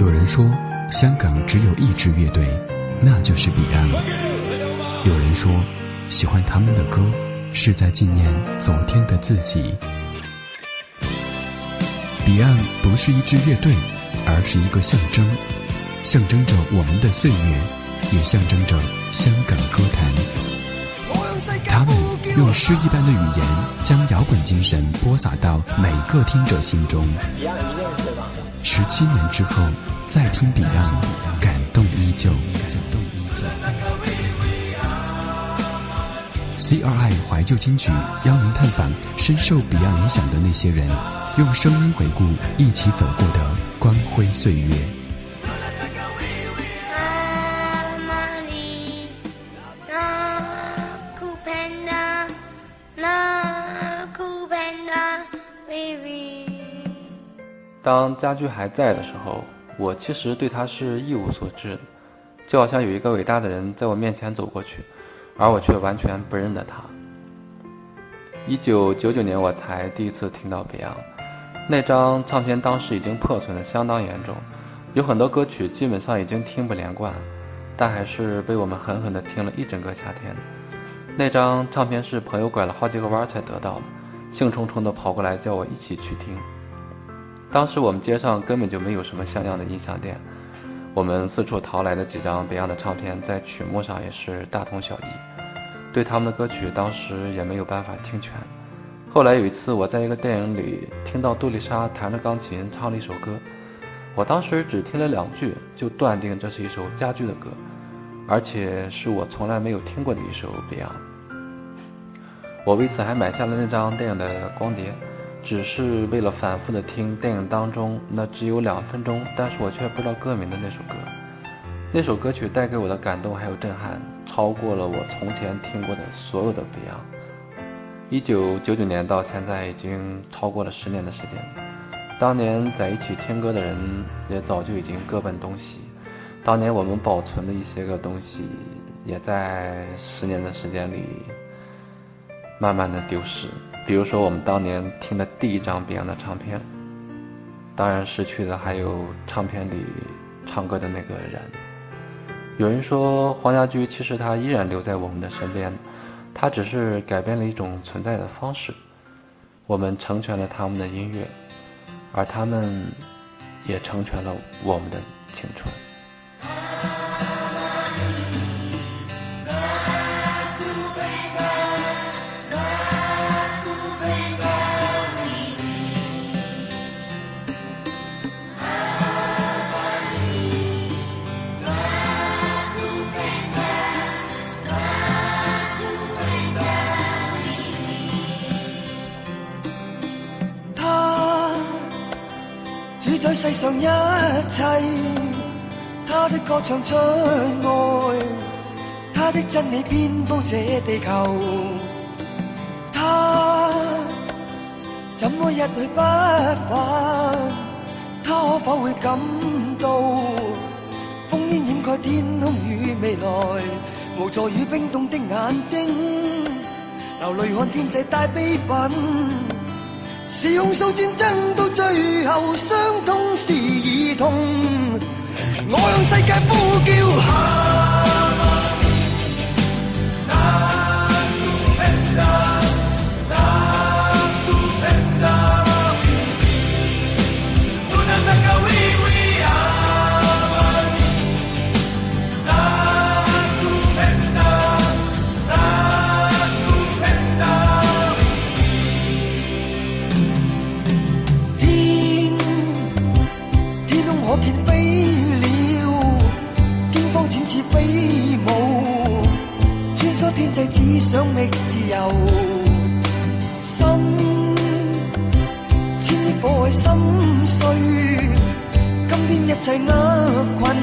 有人说，香港只有一支乐队，那就是彼岸。有人说，喜欢他们的歌，是在纪念昨天的自己。彼岸不是一支乐队，而是一个象征，象征着我们的岁月，也象征着香港歌坛。他们用诗一般的语言，将摇滚精神播撒到每个听者心中。十七年之后，再听彼岸，感动依旧。感动依旧 CRI 怀旧金曲邀您探访深受彼岸影响的那些人，用声音回顾一起走过的光辉岁月。当家驹还在的时候，我其实对他是一无所知，就好像有一个伟大的人在我面前走过去，而我却完全不认得他。一九九九年，我才第一次听到 Beyond，那张唱片当时已经破损的相当严重，有很多歌曲基本上已经听不连贯，但还是被我们狠狠地听了一整个夏天。那张唱片是朋友拐了好几个弯才得到的，兴冲冲地跑过来叫我一起去听。当时我们街上根本就没有什么像样的音响店，我们四处淘来的几张 Beyond 的唱片，在曲目上也是大同小异，对他们的歌曲当时也没有办法听全。后来有一次，我在一个电影里听到杜丽莎弹着钢琴唱了一首歌，我当时只听了两句，就断定这是一首家驹的歌，而且是我从来没有听过的一首 Beyond。我为此还买下了那张电影的光碟。只是为了反复的听电影当中那只有两分钟，但是我却不知道歌名的那首歌。那首歌曲带给我的感动还有震撼，超过了我从前听过的所有的 Beyond。一九九九年到现在已经超过了十年的时间，当年在一起听歌的人也早就已经各奔东西，当年我们保存的一些个东西，也在十年的时间里慢慢的丢失。比如说，我们当年听的第一张 Beyond 的唱片，当然失去的还有唱片里唱歌的那个人。有人说，黄家驹其实他依然留在我们的身边，他只是改变了一种存在的方式。我们成全了他们的音乐，而他们也成全了我们的青春。世上一切，他的歌唱出爱，他的真理遍布这地球。他怎么一去不返？他可否会感到烽烟掩盖天空与未来？无助与冰冻的眼睛，流泪看天际带悲愤。是控诉战争到最后，伤痛是儿童。我向世界呼叫。只想觅自由，心千亿火海心碎。今天一切厄困，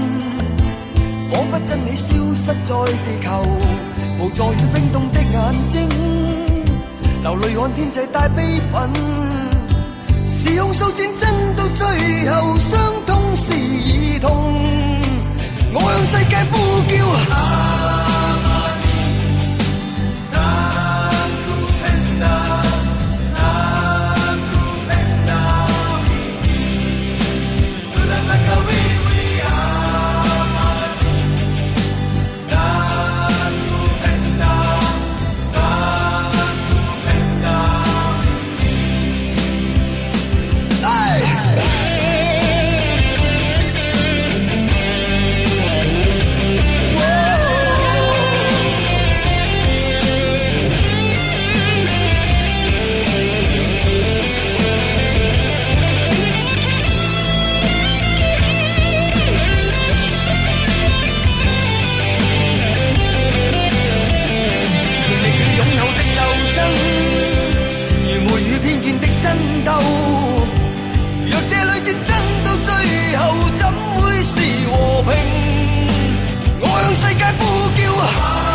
仿佛真理消失在地球，无助与冰冻的眼睛，流泪看天际带悲愤。是控诉战争到最后，伤痛是儿战争到最后怎会是和平？我向世界呼叫。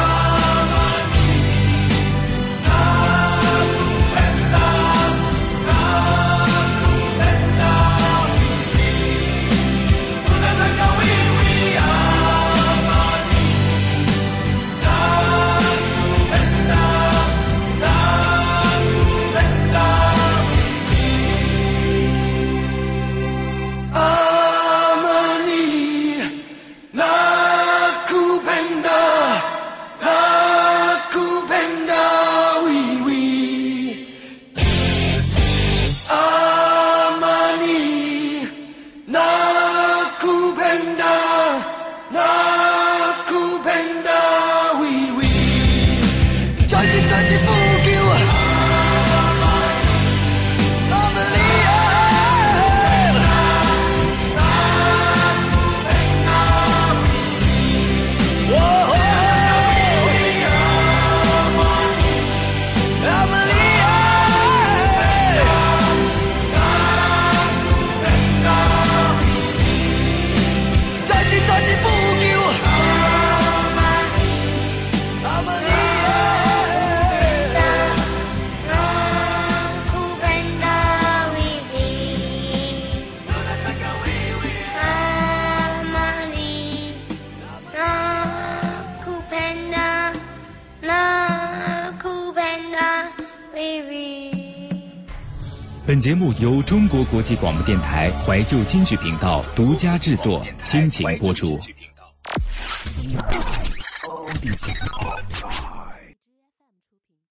本节目由中国国际广播电台怀旧京剧频道独家制作，倾情播出。